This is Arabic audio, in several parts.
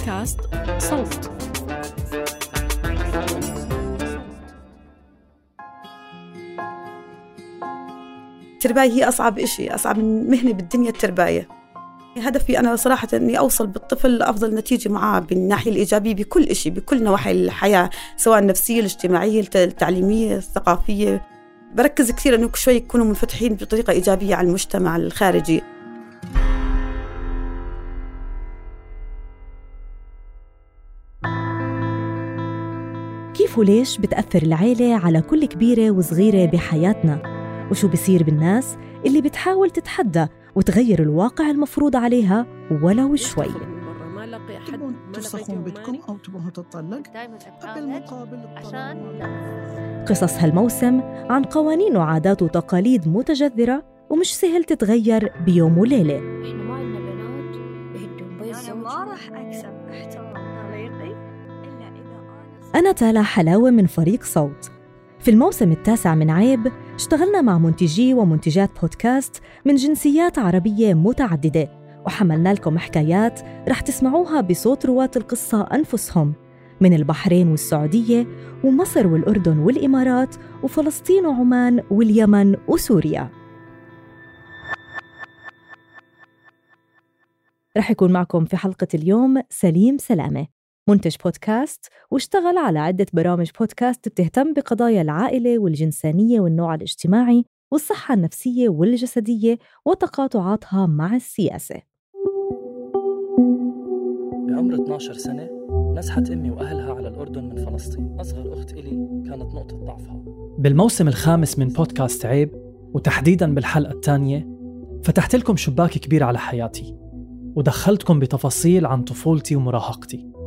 بودكاست صوت. الترباية هي أصعب إشي أصعب من مهنة بالدنيا الترباية. هدفي أنا صراحة أني أوصل بالطفل لأفضل نتيجة معاه بالناحية الإيجابية بكل إشي بكل نواحي الحياة سواء النفسية الاجتماعية التعليمية الثقافية. بركز كثير أنه شوي يكونوا منفتحين بطريقة إيجابية على المجتمع الخارجي. كيف وليش بتأثر العيلة على كل كبيرة وصغيرة بحياتنا؟ وشو بصير بالناس اللي بتحاول تتحدى وتغير الواقع المفروض عليها ولو شوي؟ تبون بيتكم أو تبون تطلق دائما بالمقابل عشان قصص هالموسم عن قوانين وعادات وتقاليد متجذرة ومش سهل تتغير بيوم وليلة. أنا تالا حلاوة من فريق صوت. في الموسم التاسع من عيب اشتغلنا مع منتجي ومنتجات بودكاست من جنسيات عربية متعددة وحملنا لكم حكايات رح تسمعوها بصوت رواة القصة أنفسهم من البحرين والسعودية ومصر والأردن والإمارات وفلسطين وعمان واليمن وسوريا. رح يكون معكم في حلقة اليوم سليم سلامة. منتج بودكاست واشتغل على عدة برامج بودكاست بتهتم بقضايا العائلة والجنسانية والنوع الاجتماعي والصحة النفسية والجسدية وتقاطعاتها مع السياسة. بعمر 12 سنة نزحت أمي وأهلها على الأردن من فلسطين. أصغر أخت إلي كانت نقطة ضعفها. بالموسم الخامس من بودكاست عيب وتحديدا بالحلقة الثانية فتحت لكم شباك كبير على حياتي ودخلتكم بتفاصيل عن طفولتي ومراهقتي.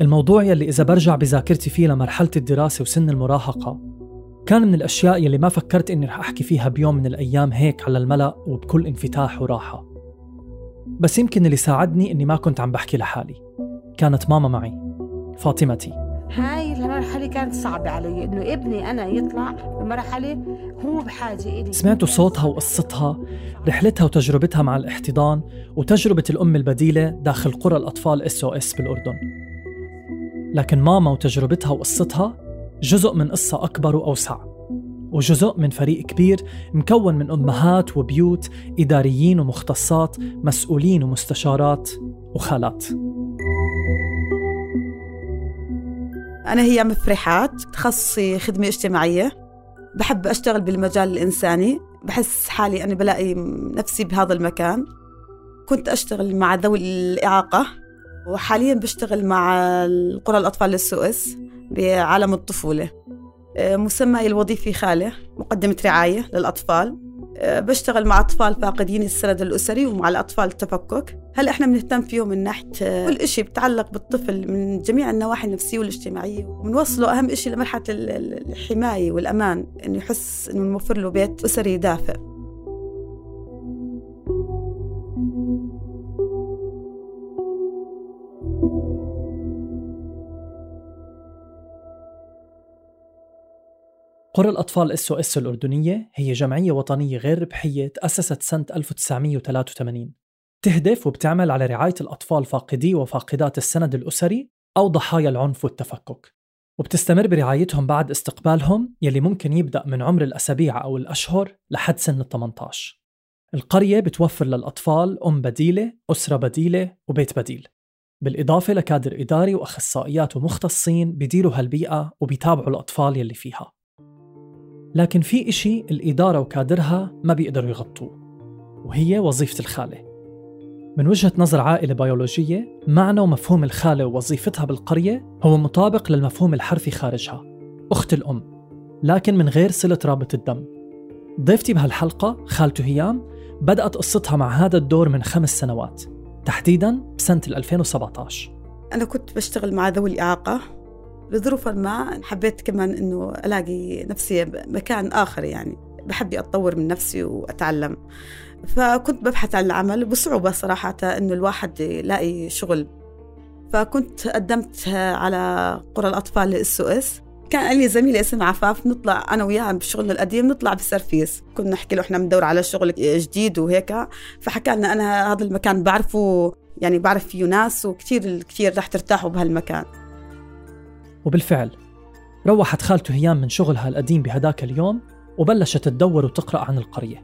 الموضوع يلي إذا برجع بذاكرتي فيه لمرحلة الدراسة وسن المراهقة كان من الأشياء يلي ما فكرت إني رح أحكي فيها بيوم من الأيام هيك على الملأ وبكل انفتاح وراحة. بس يمكن اللي ساعدني إني ما كنت عم بحكي لحالي. كانت ماما معي فاطمتي هاي المرحلة كانت صعبة علي إنه ابني أنا يطلع بمرحلة هو بحاجة إلي. سمعتوا صوتها وقصتها رحلتها وتجربتها مع الاحتضان وتجربة الأم البديلة داخل قرى الأطفال SOS بالأردن. لكن ماما وتجربتها وقصتها جزء من قصة أكبر وأوسع وجزء من فريق كبير مكون من أمهات وبيوت إداريين ومختصات مسؤولين ومستشارات وخالات. أنا هي مفرحات تخصصي خدمة اجتماعية. بحب أشتغل بالمجال الإنساني بحس حالي أنا بلاقي نفسي بهذا المكان. كنت أشتغل مع ذوي الإعاقة. وحاليا بشتغل مع قرى الأطفال للسويس بعالم الطفولة. آه، مسمى الوظيفي خالة مقدمة رعاية للأطفال. آه، بشتغل مع أطفال فاقدين السند الأسري ومع الأطفال التفكك. هل إحنا بنهتم فيهم من ناحية آه، كل إشي بتعلق بالطفل من جميع النواحي النفسية والاجتماعية؟ وبنوصله أهم إشي لمرحلة ال- ال- الحماية والأمان إنه يحس إنه نوفر له بيت أسري دافئ. قرى الأطفال SOS الأردنية هي جمعية وطنية غير ربحية تأسست سنة 1983 تهدف وبتعمل على رعاية الأطفال فاقدي وفاقدات السند الأسري أو ضحايا العنف والتفكك. وبتستمر برعايتهم بعد استقبالهم يلي ممكن يبدأ من عمر الأسابيع أو الأشهر لحد سن ال 18 القرية بتوفر للأطفال أم بديلة، أسرة بديلة وبيت بديل. بالإضافة لكادر إداري وأخصائيات ومختصين بيديروا هالبيئة وبيتابعوا الأطفال يلي فيها. لكن في إشي الإدارة وكادرها ما بيقدروا يغطوه وهي وظيفة الخالة. من وجهة نظر عائلة بيولوجية معنى ومفهوم الخالة ووظيفتها بالقرية هو مطابق للمفهوم الحرفي خارجها. أخت الأم لكن من غير صلة رابط الدم. ضيفتي بهالحلقة خالته هيام بدأت قصتها مع هذا الدور من خمس سنوات تحديدا بسنة 2017 أنا كنت بشتغل مع ذوي الإعاقة. لظروف ما حبيت كمان إنه ألاقي نفسي بمكان آخر يعني. بحب أتطور من نفسي وأتعلم. فكنت ببحث عن العمل بصعوبة صراحة إنه الواحد يلاقي شغل. فكنت قدمت على قرى الأطفال لل SOS كان لي زميلة اسمها عفاف نطلع أنا وياها بشغلنا القديم نطلع بالسرفيس كنا نحكي له إحنا بندور على شغل جديد وهيك. فحكى لنا أنا هذا المكان بعرفه يعني بعرف فيه ناس وكثير كثير رح ترتاحوا بهالمكان. وبالفعل روحت خالته هيام من شغلها القديم بهداك اليوم وبلشت تدور وتقرأ عن القرية.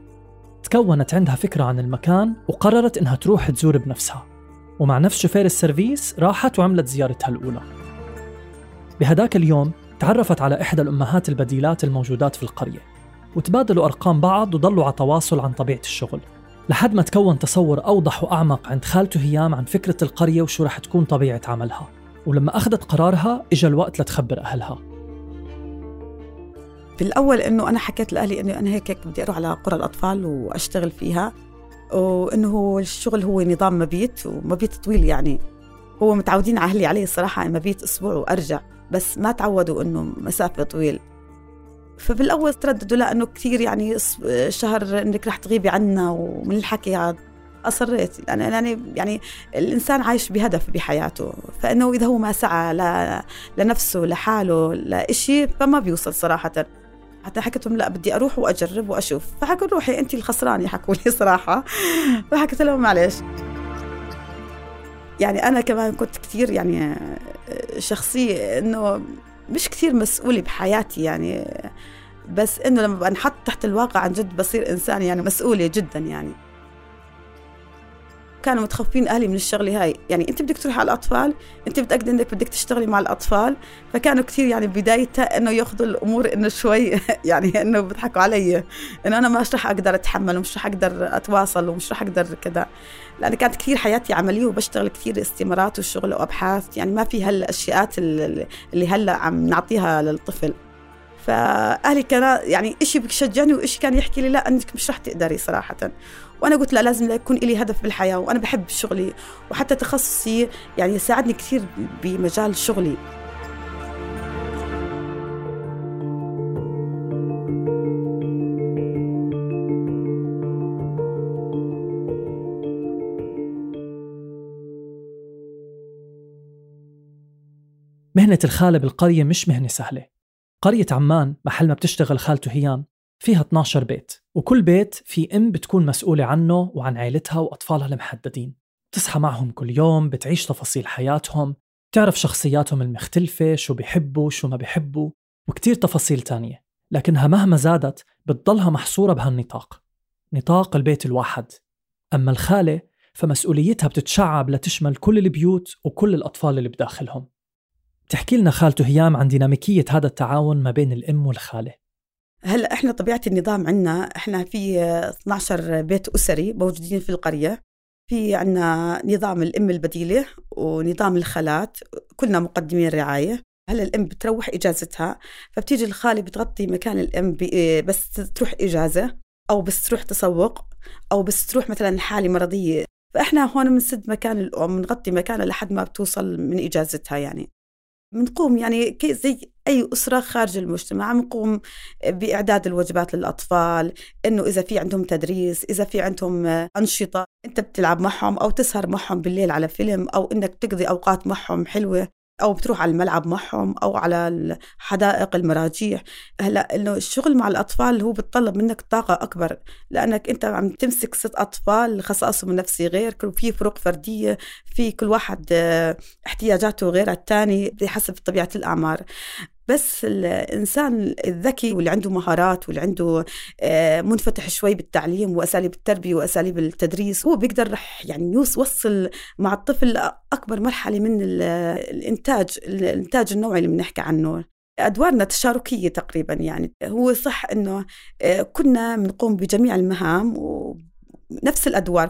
تكونت عندها فكرة عن المكان وقررت إنها تروح تزور بنفسها. ومع نفس شوفير السيرفيس راحت وعملت زيارتها الأولى. بهداك اليوم تعرفت على إحدى الأمهات البديلات الموجودات في القرية وتبادلوا أرقام بعض وضلوا على تواصل عن طبيعة الشغل. لحد ما تكون تصور أوضح وأعمق عند خالته هيام عن فكرة القرية وشو رح تكون طبيعة عملها. ولما أخذت قرارها إجا الوقت لتخبر أهلها. في الأول إنه أنا حكيت لأهلي إنه أنا هيك هيك بدي أروح على قرى الأطفال وأشتغل فيها وإنه الشغل هو نظام مبيت ومبيت طويل يعني. هو متعودين أهلي عليه الصراحة مبيت أسبوع وأرجع بس ما تعودوا إنه مسافة طويل. فبالأول ترددوا لا إنه كثير يعني شهر إنك رح تغيبي عنا ومن الحكي هذا. أصريت. لأن يعني يعني الإنسان عايش بهدف بحياته. فإنه إذا هو ما سعى لنفسه لحاله لإشي فما بيوصل صراحة. حتى حكيت لهم لا بدي أروح وأجرب وأشوف. فحكوا روحي انت الخسرانه حكوا لي صراحة. فحكيت لهم معلش يعني أنا كمان كنت كثير يعني شخصية إنه مش كثير مسؤولة بحياتي يعني. بس إنه لما بنحط تحت الواقع عن جد بصير إنسان يعني مسؤولة جدا يعني. كانوا متخوفين أهلي من الشغلة هاي. يعني أنت بدك تروحي على الأطفال أنت متأكدة إنك بدك تشتغلي مع الأطفال. فكانوا كثير يعني بدايتها إنه ياخذوا الأمور إنه شوي يعني إنه بيضحكوا علي. إنه أنا مش رح أقدر أتحمل ومش رح أقدر أتواصل ومش رح أقدر كذا. لأن كانت كثير حياتي عملية وبشتغل كثير استمارات وشغل وأبحاث. يعني ما في هالاشياء اللي هلأ عم نعطيها للطفل. فأهلي كان يعني إشي بيشجعني وإشي كان يحكي لي لا أنك مش رح تقدري صراحة. وأنا قلت لا لازم يكون لي هدف بالحياة وأنا بحب شغلي وحتى تخصصي يعني ساعدني كثير بمجال شغلي. مهنة الخالة بالقرية مش مهنة سهلة. قرية عمان محل ما بتشتغل خالته هيام فيها 12 بيت وكل بيت في أم بتكون مسؤولة عنه وعن عائلتها وأطفالها المحددين. تصحى معهم كل يوم بتعيش تفاصيل حياتهم تعرف شخصياتهم المختلفة شو بيحبوا شو ما بيحبوا وكتير تفاصيل تانية. لكنها مهما زادت بتضلها محصورة بهالنطاق. نطاق البيت الواحد. أما الخالة فمسؤوليتها بتتشعب لتشمل كل البيوت وكل الأطفال اللي بداخلهم. بتحكي لنا خالته هيام عن ديناميكية هذا التعاون ما بين الأم والخالة. هلا إحنا طبيعة النظام عندنا إحنا في 12 بيت أسري موجودين في القرية. في عندنا نظام الأم البديلة ونظام الخالات كلنا مقدمين رعاية. هلا الأم بتروح إجازتها فبتيجي الخالة بتغطي مكان الأم بس تروح إجازة أو بس تروح تسوق أو بس تروح مثلا حالة مرضية. فإحنا هون بنسد مكان الأم بنغطي مكانها لحد ما بتوصل من إجازتها يعني. بنقوم يعني زي أي أسرة خارج المجتمع بنقوم بإعداد الوجبات للأطفال إنه إذا في عندهم تدريس إذا في عندهم أنشطة أنت بتلعب معهم أو تسهر معهم بالليل على فيلم أو إنك تقضي أوقات معهم حلوة أو بتروح على الملعب معهم أو على حدائق المراجيح. هلأ إنه الشغل مع الأطفال هو بتطلب منك طاقة أكبر لأنك أنت عم تمسك ست أطفال خصائصهم النفسيه غير في فروق فردية في كل واحد احتياجاته غير الثاني بحسب طبيعة الأعمار. بس الإنسان الذكي واللي عنده مهارات واللي عنده آه، منفتح شوي بالتعليم وأساليب التربية وأساليب التدريس هو بيقدر رح يعني يوصل مع الطفل أكبر مرحلة من الإنتاج الإنتاج النوعي اللي بنحكي عنه. أدوارنا تشاركية تقريبا يعني. هو صح إنه آه، كنا بنقوم بجميع المهام ونفس الأدوار.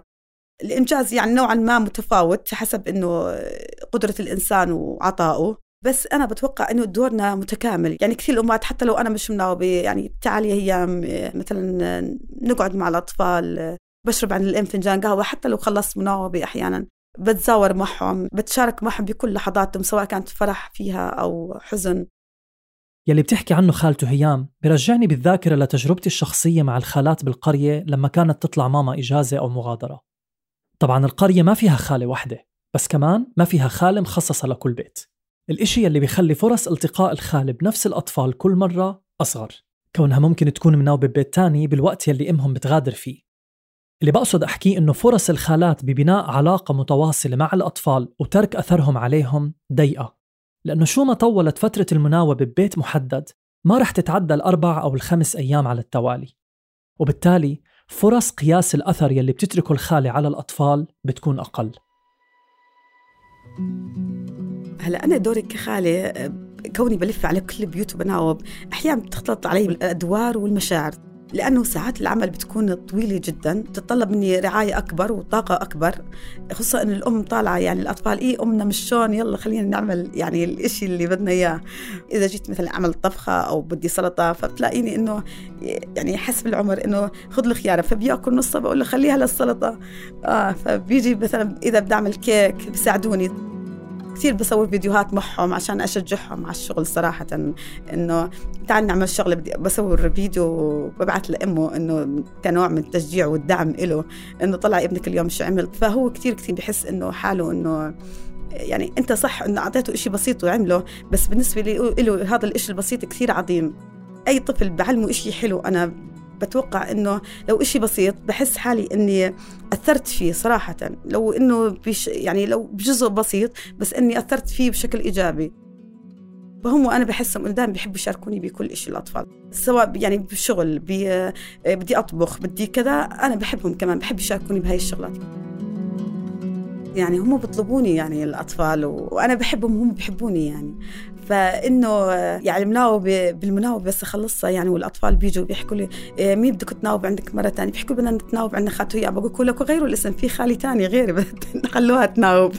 الإنجاز يعني نوعا ما متفاوت حسب إنه قدرة الإنسان وعطائه. بس أنا بتوقع إنه دورنا متكامل. يعني كثير الأمهات حتى لو أنا مش مناوبة يعني تعالي هي مثلا نقعد مع الأطفال بشرب عن الام فنجان قهوة حتى لو خلصت مناوبة أحيانا بتزاور معهم بتشارك معهم بكل لحظاتهم سواء كانت فرح فيها أو حزن. يلي بتحكي عنه خالته هيام برجعني بالذاكرة لتجربتي الشخصية مع الخالات بالقرية لما كانت تطلع ماما إجازة أو مغادرة. طبعا القرية ما فيها خالة وحدة بس كمان ما فيها خالة مخصصة لكل بيت. الإشي اللي بيخلي فرص التقاء الخالة بنفس الأطفال كل مرة أصغر. كونها ممكن تكون مناوبة ببيت تاني بالوقت يلي أمهم بتغادر فيه. اللي بقصد أحكيه إنه فرص الخالات ببناء علاقة متواصلة مع الأطفال وترك أثرهم عليهم ضيقة. لأنه شو ما طولت فترة المناوبة ببيت محدد ما رح تتعدى الأربع أو الخمس أيام على التوالي. وبالتالي فرص قياس الأثر يلي بتتركه الخالة على الأطفال بتكون أقل. هلا أنا دوري كخالة كوني بلف على كل البيوت وبناوب أحيانا بتختلط علي الأدوار والمشاعر لأنه ساعات العمل بتكون طويلة جدا بتتطلب مني رعاية أكبر وطاقة أكبر خصوصا إن الأم طالعة يعني الأطفال إيه أمنا مش شون يلا خلينا نعمل يعني الإشي اللي بدنا إياه. إذا جيت مثلا أعمل طبخة أو بدي سلطة فبتلاقيني إنه يعني حسب العمر إنه خذ الخياره فبيأكل نصها بقول له خليها للسلطة. آه فبيجي مثلا إذا بدي أعمل كيك بيساعدوني. كثير بصور فيديوهات معهم عشان أشجعهم على الشغل صراحة إنه تعال نعمل شغله بدي بصور فيديو وببعث لأمه إنه كنوع من التشجيع والدعم له إنه طلع ابنك اليوم شو عمل؟ فهو كثير كثير بحس إنه حاله إنه يعني أنت صح إنه أعطيته إشي بسيط وعمله بس بالنسبة له هذا الإشي البسيط كثير عظيم. أي طفل بعلمه إشي حلو أنا بتوقع إنه لو إشي بسيط بحس حالي إني أثرت فيه صراحة. لو إنه بش يعني لو بجزء بسيط بس إني أثرت فيه بشكل إيجابي. فهم وأنا بحسهم إنه دائما بيحبوا يشاركوني بكل شيء الأطفال. سواء يعني بالشغل بي بدي أطبخ بدي كذا أنا بحبهم كمان بحب يشاركوني بهاي الشغلات. يعني هم بيطلبوني يعني الأطفال وأنا بحبهم وهم بحبوني يعني. فإنه يعني المناوبه بالمناوبه بس اخلصها يعني والأطفال بيجوا بيحكوا لي إيه، مين بدك تناوب عندك مرة ثانية بيحكوا بدنا نتناوب عندنا خالته هي بقول لكم غيروا الاسم في خالي ثاني غيري خلوها تناوب.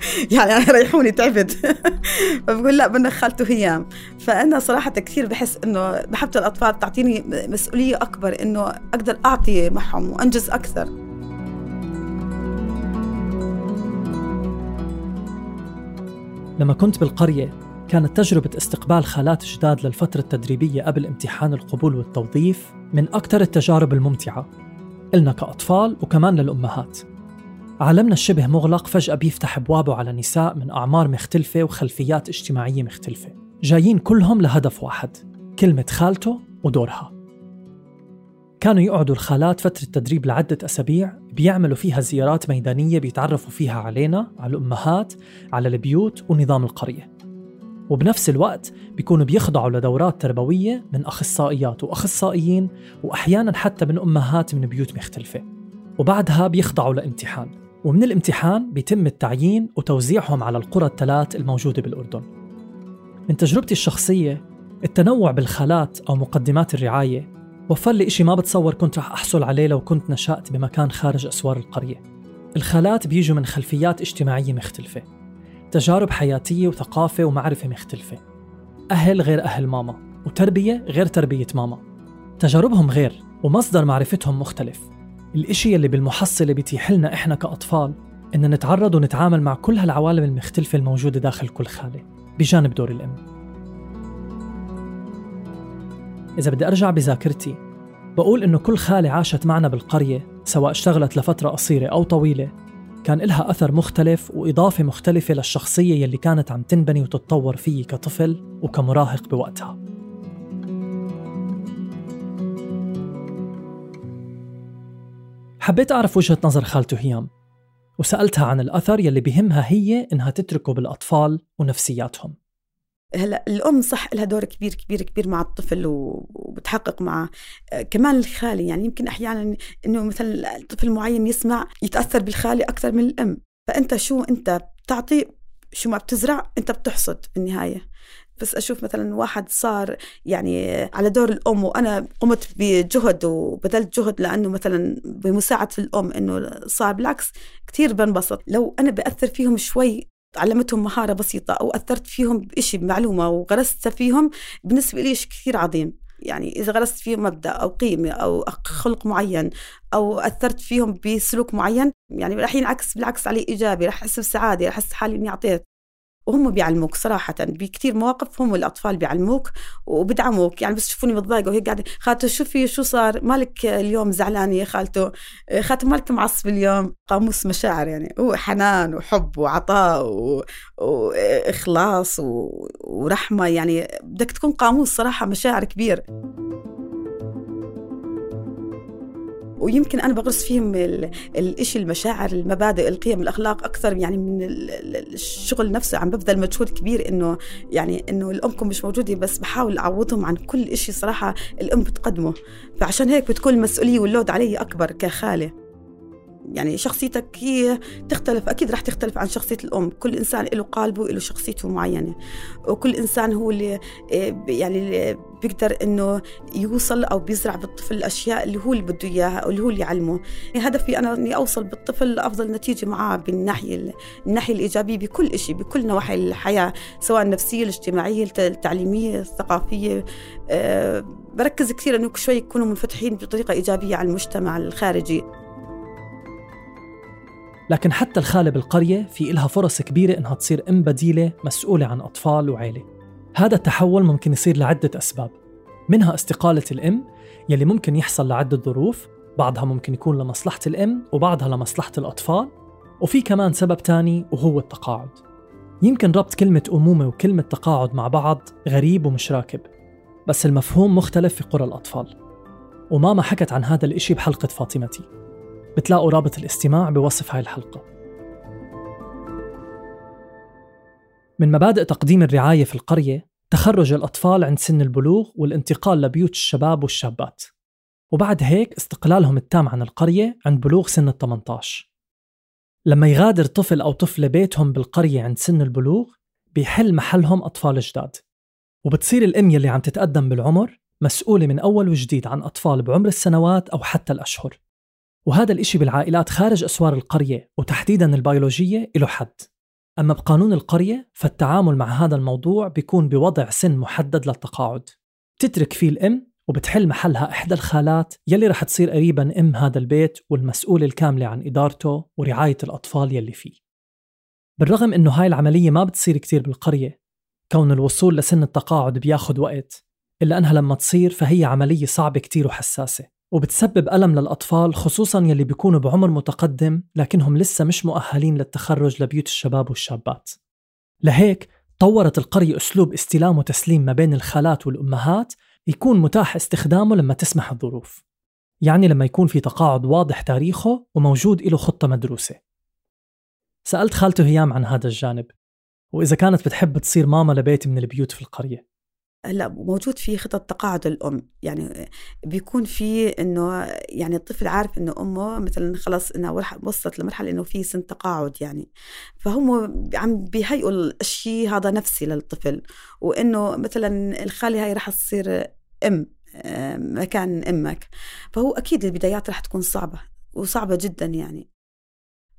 يعني أنا ريحوني تعبت. فبقول لا بدنا خالته هيام فأنا صراحة كثير بحس إنه محبة الأطفال تعطيني مسؤولية أكبر إنه أقدر أعطي معهم وأنجز أكثر. لما كنت بالقرية كانت تجربة استقبال خالات جداد للفترة التدريبية قبل امتحان القبول والتوظيف من أكثر التجارب الممتعة. إلنا كأطفال وكمان للأمهات. عالمنا الشبه مغلق فجأة بيفتح أبوابه على نساء من أعمار مختلفة وخلفيات اجتماعية مختلفة. جايين كلهم لهدف واحد كلمة خالته ودورها. كانوا يقعدوا الخالات فترة تدريب لعدة أسابيع بيعملوا فيها زيارات ميدانية بيتعرفوا فيها علينا على الأمهات على البيوت ونظام القرية. وبنفس الوقت بيكونوا بيخضعوا لدورات تربوية من أخصائيات وأخصائيين وأحيانا حتى من أمهات من بيوت مختلفة. وبعدها بيخضعوا لامتحان ومن الامتحان بيتم التعيين وتوزيعهم على القرى الثلاث الموجودة بالأردن. من تجربتي الشخصية التنوع بالخالات أو مقدمات الرعاية وفر لي إشي ما بتصور كنت رح أحصل عليه لو كنت نشأت بمكان خارج أسوار القرية. الخالات بيجوا من خلفيات اجتماعية مختلفة. تجارب حياتية وثقافة ومعرفة مختلفة. أهل غير أهل ماما وتربية غير تربية ماما. تجاربهم غير ومصدر معرفتهم مختلف. الإشي اللي بالمحصلة بيتيح لنا إحنا كأطفال إن نتعرض ونتعامل مع كل هالعوالم المختلفة الموجودة داخل كل خالة بجانب دور الأم. إذا بدي أرجع بذاكرتي بقول إنه كل خالة عاشت معنا بالقرية سواء اشتغلت لفترة قصيرة أو طويلة. كان إلها أثر مختلف وإضافة مختلفة للشخصية يلي كانت عم تنبني وتتطور فيي كطفل وكمراهق بوقتها. حبيت أعرف وجهة نظر خالته هيام وسألتها عن الأثر يلي بهمها هي إنها تتركه بالأطفال ونفسياتهم. هلا الأم صح لها دور كبير كبير كبير مع الطفل وبتحقق معه آه، كمان الخالي يعني يمكن أحيانا إنه مثلا طفل معين يسمع يتأثر بالخالي أكثر من الأم. فأنت شو أنت بتعطي شو ما بتزرع أنت بتحصد في النهايه بس أشوف مثلا واحد صار يعني على دور الأم وأنا قمت بجهد وبذلت جهد لأنه مثلا بمساعدة الأم إنه صار بالعكس كثير بنبسط. لو أنا بأثر فيهم شوي علمتهم مهارة بسيطة أو أثرت فيهم بشيء بمعلومة وغرست فيهم بالنسبة لي كثير عظيم. يعني إذا غرست فيهم مبدأ أو قيمة أو خلق معين أو أثرت فيهم بسلوك معين يعني رح ينعكس بالعكس علي إيجابي رح أحس بسعادة رح أحس حالي إني أعطيت. وهم بيعلموك صراحة بكثير مواقف هم الأطفال بيعلموك وبدعموك. يعني بس يشوفوني متضايقة وهيك قاعدة خالته شوفي شو صار؟ مالك اليوم زعلانة يا خالته خالته مالك معصب اليوم؟ قاموس مشاعر يعني هو حنان وحب وعطاء و... وإخلاص و... ورحمة يعني بدك تكون قاموس صراحة مشاعر كبير. ويمكن أنا بغرس فيهم ال- الإشي المشاعر المبادئ القيم الأخلاق أكثر يعني من ال- ال- الشغل نفسه. عم ببذل مجهود كبير إنه يعني إنه الأمكم مش موجودة بس بحاول أعوضهم عن كل إشي صراحة الأم بتقدمه. فعشان هيك بتكون المسؤولية واللود علي أكبر كخالة. يعني شخصيتك هي تختلف أكيد رح تختلف عن شخصية الأم. كل إنسان له قالبه له شخصيته معينة. وكل إنسان هو اللي إيه، يعني اللي بيقدر إنه يوصل أو بيزرع بالطفل الأشياء اللي هو اللي بده إياها أو اللي هو اللي يعلمه. هدفي أنا إني أوصل بالطفل لافضل نتيجة معاه بالناحية الناحية الإيجابية بكل شيء بكل نواحي الحياة سواء النفسية الاجتماعية الت- التعليمية الثقافية. أه بركز كثير إنه شوي يكونوا منفتحين بطريقة إيجابية على المجتمع الخارجي. لكن حتى الخالة بالقرية في إلها فرص كبيرة إنها تصير أم بديلة مسؤولة عن أطفال وعيلة. هذا التحول ممكن يصير لعدة أسباب. منها استقالة الأم يلي ممكن يحصل لعدة ظروف بعضها ممكن يكون لمصلحة الأم وبعضها لمصلحة الأطفال وفي كمان سبب تاني وهو التقاعد. يمكن ربط كلمة أمومة وكلمة تقاعد مع بعض غريب ومش راكب بس المفهوم مختلف في قرى الأطفال. وماما حكت عن هذا الإشي بحلقة فاطمتي. بتلاقوا رابط الاستماع بوصف هاي الحلقة. من مبادئ تقديم الرعاية في القرية تخرج الأطفال عند سن البلوغ والانتقال لبيوت الشباب والشابات. وبعد هيك استقلالهم التام عن القرية عند بلوغ سن ال 18 لما يغادر طفل أو طفلة بيتهم بالقرية عند سن البلوغ بيحل محلهم أطفال جداد. وبتصير الأم يلي عم تتقدم بالعمر مسؤولة من أول وجديد عن أطفال بعمر السنوات أو حتى الأشهر. وهذا الإشي بالعائلات خارج أسوار القرية وتحديدا البيولوجية له حد. أما بقانون القرية فالتعامل مع هذا الموضوع بيكون بوضع سن محدد للتقاعد. تترك فيه الأم وبتحل محلها إحدى الخالات يلي رح تصير قريبا أم هذا البيت والمسؤولة الكاملة عن إدارته ورعاية الأطفال يلي فيه. بالرغم إنه هاي العملية ما بتصير كتير بالقرية كون الوصول لسن التقاعد بياخد وقت إلا أنها لما تصير فهي عملية صعبة كتير وحساسة. وبتسبب ألم للأطفال خصوصا يلي بيكونوا بعمر متقدم لكنهم لسه مش مؤهلين للتخرج لبيوت الشباب والشابات. لهيك طورت القرية أسلوب استلام وتسليم ما بين الخالات والأمهات يكون متاح استخدامه لما تسمح الظروف. يعني لما يكون في تقاعد واضح تاريخه وموجود له خطة مدروسة. سألت خالته هيام عن هذا الجانب وإذا كانت بتحب تصير ماما لبيت من البيوت في القرية. لا موجود في خطط تقاعد الأم. يعني بيكون في إنه يعني الطفل عارف إنه أمه مثلا خلاص إنها وصلت لمرحلة إنه في سن تقاعد يعني. فهم عم بيهيئوا الشيء هذا نفسي للطفل. وإنه مثلا الخالة هاي رح تصير أم مكان أمك. فهو أكيد البدايات رح تكون صعبة وصعبة جدا يعني.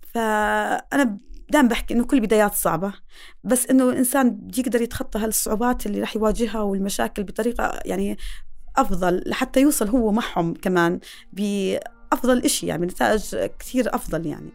فأنا دائما بحكي إنه كل بدايات صعبة بس إنه الإنسان بيقدر يتخطى هالصعوبات اللي رح يواجهها والمشاكل بطريقة يعني أفضل لحتى يوصل هو معهم كمان بأفضل إشي يعني بنتائج كثير أفضل يعني.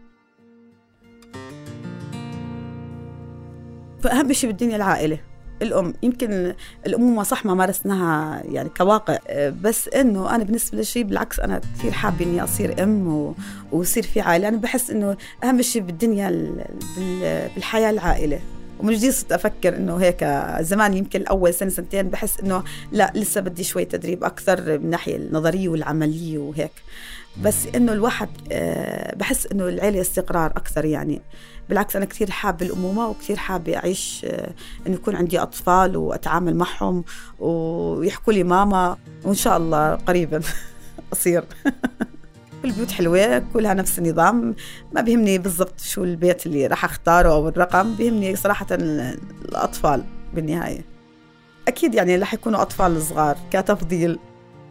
فأهم شيء بالدنيا العائلة. الأم. يمكن الامومه صح ما مارسناها يعني كواقع. بس إنه أنا بالنسبة لشيء بالعكس أنا كثير حابة إني أصير أم و... ويصير في عائلة. أنا بحس إنه أهم شيء بالدنيا ال... بال... بالحياة العائلة. ومن جديد صرت أفكر إنه هيك زمان يمكن أول سنة سنتين بحس إنه لا لسه بدي شوي تدريب أكثر من الناحيه النظرية والعملية وهيك. بس إنه الواحد آه، بحس إنه العيلة استقرار أكثر يعني. بالعكس أنا كثير حابة الأمومة وكثير حابة أعيش آه، إنه يكون عندي أطفال وأتعامل معهم ويحكوا لي ماما وإن شاء الله قريبا أصير. كل البيوت حلوة كلها نفس النظام. ما بيهمني بالضبط شو البيت اللي راح أختاره أو الرقم بيهمني صراحة الأطفال بالنهاية. أكيد يعني راح يكونوا أطفال صغار كتفضيل.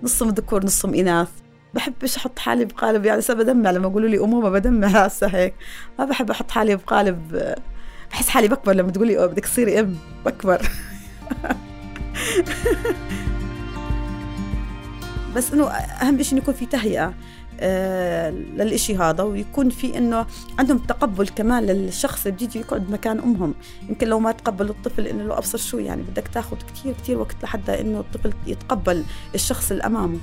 نصهم ذكور نصهم إناث. بحبش أحط حالي بقالب؟ يعني هسه بدمع لما يقولوا لي امومه بدمع هسه هيك. ما بحب أحط حالي بقالب بحس حالي بكبر لما تقولي بدك تصيري أم بكبر. بس إنه أهم شيء إنه يكون في تهيئة آه للإشي هذا ويكون في إنه عندهم تقبل كمان للشخص اللي بيجي يقعد مكان أمهم. يمكن لو ما تقبلوا الطفل إنه لو أبصر شو يعني بدك تاخذ كتير كتير وقت لحتى إنه الطفل يتقبل الشخص اللي أمامه.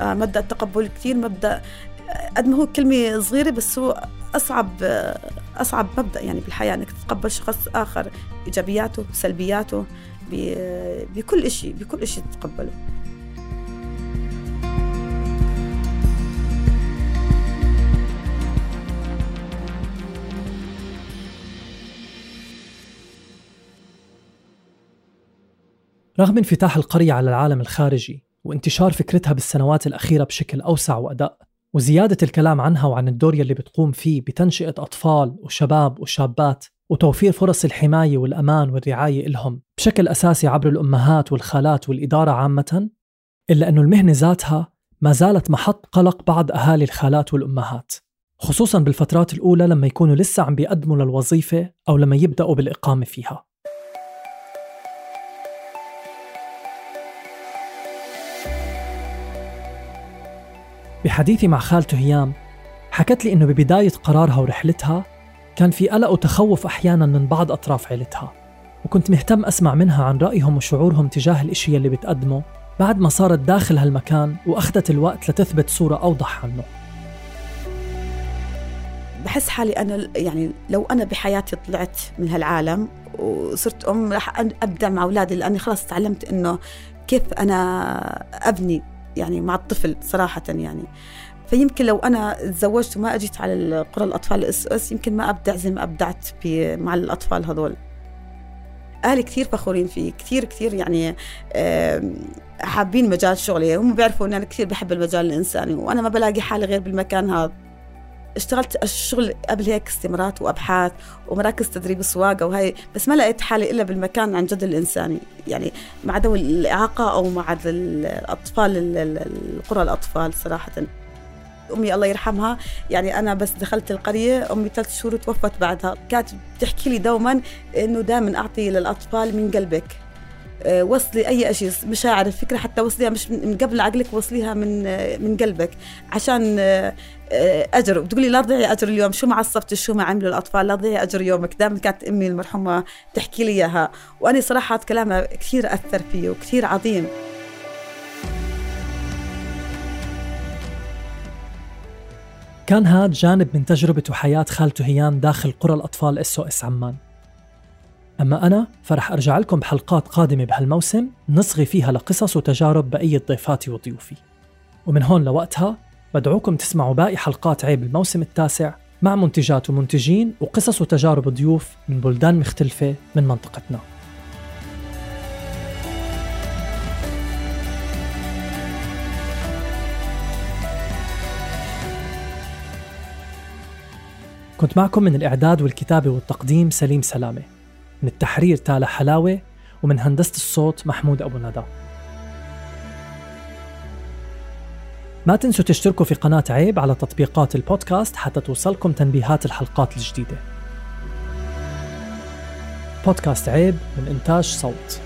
آه، مبدأ التقبل كثير مبدأ آه، قد ما هو كلمة صغيرة بس هو أصعب آه، أصعب مبدأ يعني بالحياة إنك تتقبل شخص آخر إيجابياته سلبياته بكل شيء بكل شيء تتقبله. رغم انفتاح القرية على العالم الخارجي وانتشار فكرتها بالسنوات الأخيرة بشكل أوسع وأدق وزيادة الكلام عنها وعن الدور يلي بتقوم فيه بتنشئة أطفال وشباب وشابات وتوفير فرص الحماية والأمان والرعاية إلهم. بشكل أساسي عبر الأمهات والخالات والإدارة عامة إلا أنه المهنة ذاتها ما زالت محط قلق بعض أهالي الخالات والأمهات خصوصا بالفترات الأولى لما يكونوا لسه عم بيقدموا للوظيفة أو لما يبدأوا بالإقامة فيها. بحديثي مع خالته هيام حكت لي إنه ببداية قرارها ورحلتها كان في قلق وتخوف أحيانا من بعض أطراف عيلتها وكنت مهتم أسمع منها عن رأيهم وشعورهم تجاه الإشي اللي بتقدمه بعد ما صارت داخل هالمكان وأخذت الوقت لتثبت صورة أوضح عنه. بحس حالي أنا يعني لو أنا بحياتي طلعت من هالعالم وصرت أم راح أبدع مع أولادي لأني خلاص تعلمت إنه كيف أنا أبني يعني مع الطفل صراحة يعني. فيمكن لو أنا تزوجت وما أجيت على القرى الأطفال الاس إس يمكن ما ابدع زي ما ابدعت مع الأطفال هذول. أهلي كثير فخورين فيي كثير كثير يعني حابين مجال شغلي هم بيعرفوا إن أنا كثير بحب المجال الإنساني وأنا ما بلاقي حالي غير بالمكان هذا. اشتغلت الشغل قبل هيك استمارات وأبحاث ومراكز تدريب سواقه وهي بس ما لقيت حالي إلا بالمكان عن جد الإنساني. يعني مع ذوي الإعاقة أو مع الأطفال القرى الأطفال صراحة. أمي الله يرحمها يعني أنا بس دخلت القرية أمي ثلاث شهور توفت بعدها. كانت بتحكي لي دوما إنه دائما أعطي للأطفال من قلبك. وصلي أي شيء مشاعر الفكرة حتى وصليها مش من قبل عقلك وصليها من آه، من قلبك. عشان آه، أجر. بتقولي لا تضيعي أجر اليوم. شو ما عصبت شو ما عملوا الأطفال؟ لا تضيعي أجر يومك. دائما كانت امي المرحومة تحكي لي إياها. وأنا صراحة كلامها كثير أثر فيي وكثير عظيم. كان هاد جانب من تجربة وحياة خالتو هيام داخل قرى الأطفال SOS عمان. أما أنا فرح أرجع لكم بحلقات قادمة بهالموسم نصغي فيها لقصص وتجارب بقية ضيفاتي وضيوفي. ومن هون لوقتها بدعوكم تسمعوا باقي حلقات عيب الموسم التاسع مع منتجات ومنتجين وقصص وتجارب ضيوف من بلدان مختلفة من منطقتنا. كنت معكم من الإعداد والكتابة والتقديم سليم سلامة. من التحرير تالا حلاوة ومن هندسة الصوت محمود أبو ندى ما تنسوا تشتركوا في قناة عيب على تطبيقات البودكاست حتى توصلكم تنبيهات الحلقات الجديدة. بودكاست عيب من إنتاج صوت.